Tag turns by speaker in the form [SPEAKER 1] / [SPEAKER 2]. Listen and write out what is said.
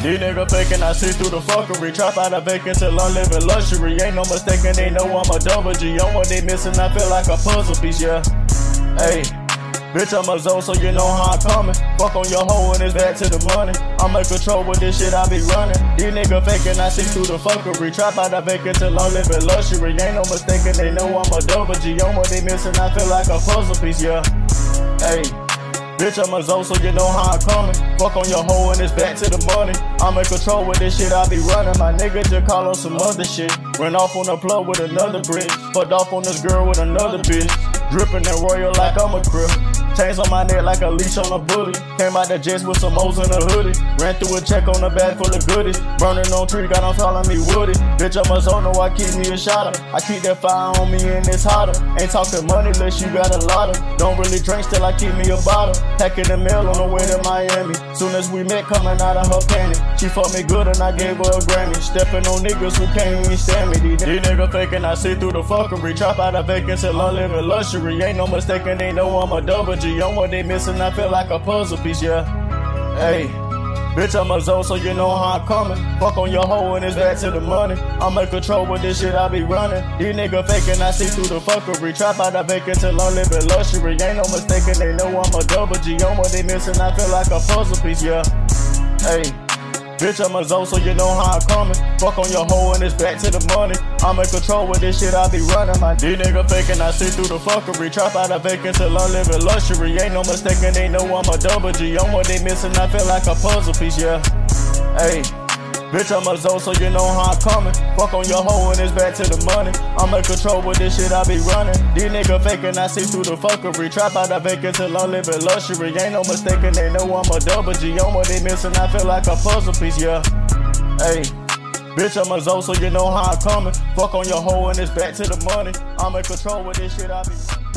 [SPEAKER 1] These niggas faking, I see through the fuckery. Trap out of vacant till I'm living luxury. Ain't no mistaking, they know I'm a double G. On what they missing, I feel like a puzzle piece, yeah. Hey. Bitch, I'm a zone, so you know how I'm coming. Fuck on your hoe and it's back to the money. I'm in control with this shit, I be running. These niggas faking, I see through the fuckery. Trap out of vacant till I'm living luxury. Ain't no mistaking, they know I'm a double G. On what they missing, I feel like a puzzle piece, yeah. Hey. Bitch, I'm a zone, so you know how I'm coming. Fuck on your hoe and it's back to the money. I'm in control with this shit, I be running. My nigga just call on some other shit. Ran off on the plug with another brick. Fucked off on this girl with another bitch. Dripping and royal like I'm a crib. Chains on my neck like a leash on a bully. Came out the jets with some O's in a hoodie. Ran through a check on the bag full of goodies. Burning on tree, got on calling me Woody. Bitch, I'm a zone, I keep me a shotter. I keep that fire on me and it's hotter. Ain't talking money unless you got a lot of. Don't really drink, still I keep me a bottle. Packing the mail on the way to Miami. Soon as we met, coming out of her panty. She fucked me good and I gave her a Grammy. Stepping on niggas who can't even stand me. These, these niggas faking, I see through the fuckery. Trap out of vacancy, I'm living luxury. Ain't no mistaking, they know I'm a double G. On what they missing, I feel like a puzzle piece, yeah. Hey. Bitch, I'm a zone, so you know how I'm coming. Fuck on your hoe and it's back to the money. I'm in control with this shit, I be running. These niggas faking, I see through the fuckery. Trap out of vacant till I'm living luxury. Ain't no mistaking, they know I'm a double G. On what they missing, I feel like a puzzle piece, yeah. Hey. Bitch, I'm a zone, so you know how I'm coming. Fuck on your hoe and it's back to the money. I'm in control with this shit, I be running. My D nigga faking, I see through the fuckery. Trap out of vacant till I'm living luxury. Ain't no mistaking, they know I'm a double G. On what they missing, I feel like a puzzle piece, yeah. Hey. Bitch, I'm a zone, so you know how I'm coming. Fuck on your hoe and it's back to the money. I'm in control with this shit, I be running. These niggas faking, I see through the fuckery. Trap out of vacant till I'm living luxury. Ain't no mistaking, they know I'm a double G. On what they missing, I feel like a puzzle piece, yeah. Hey. Bitch, I'm a zone, so you know how I'm coming. Fuck on your hoe and it's back to the money. I'm in control with this shit, I be.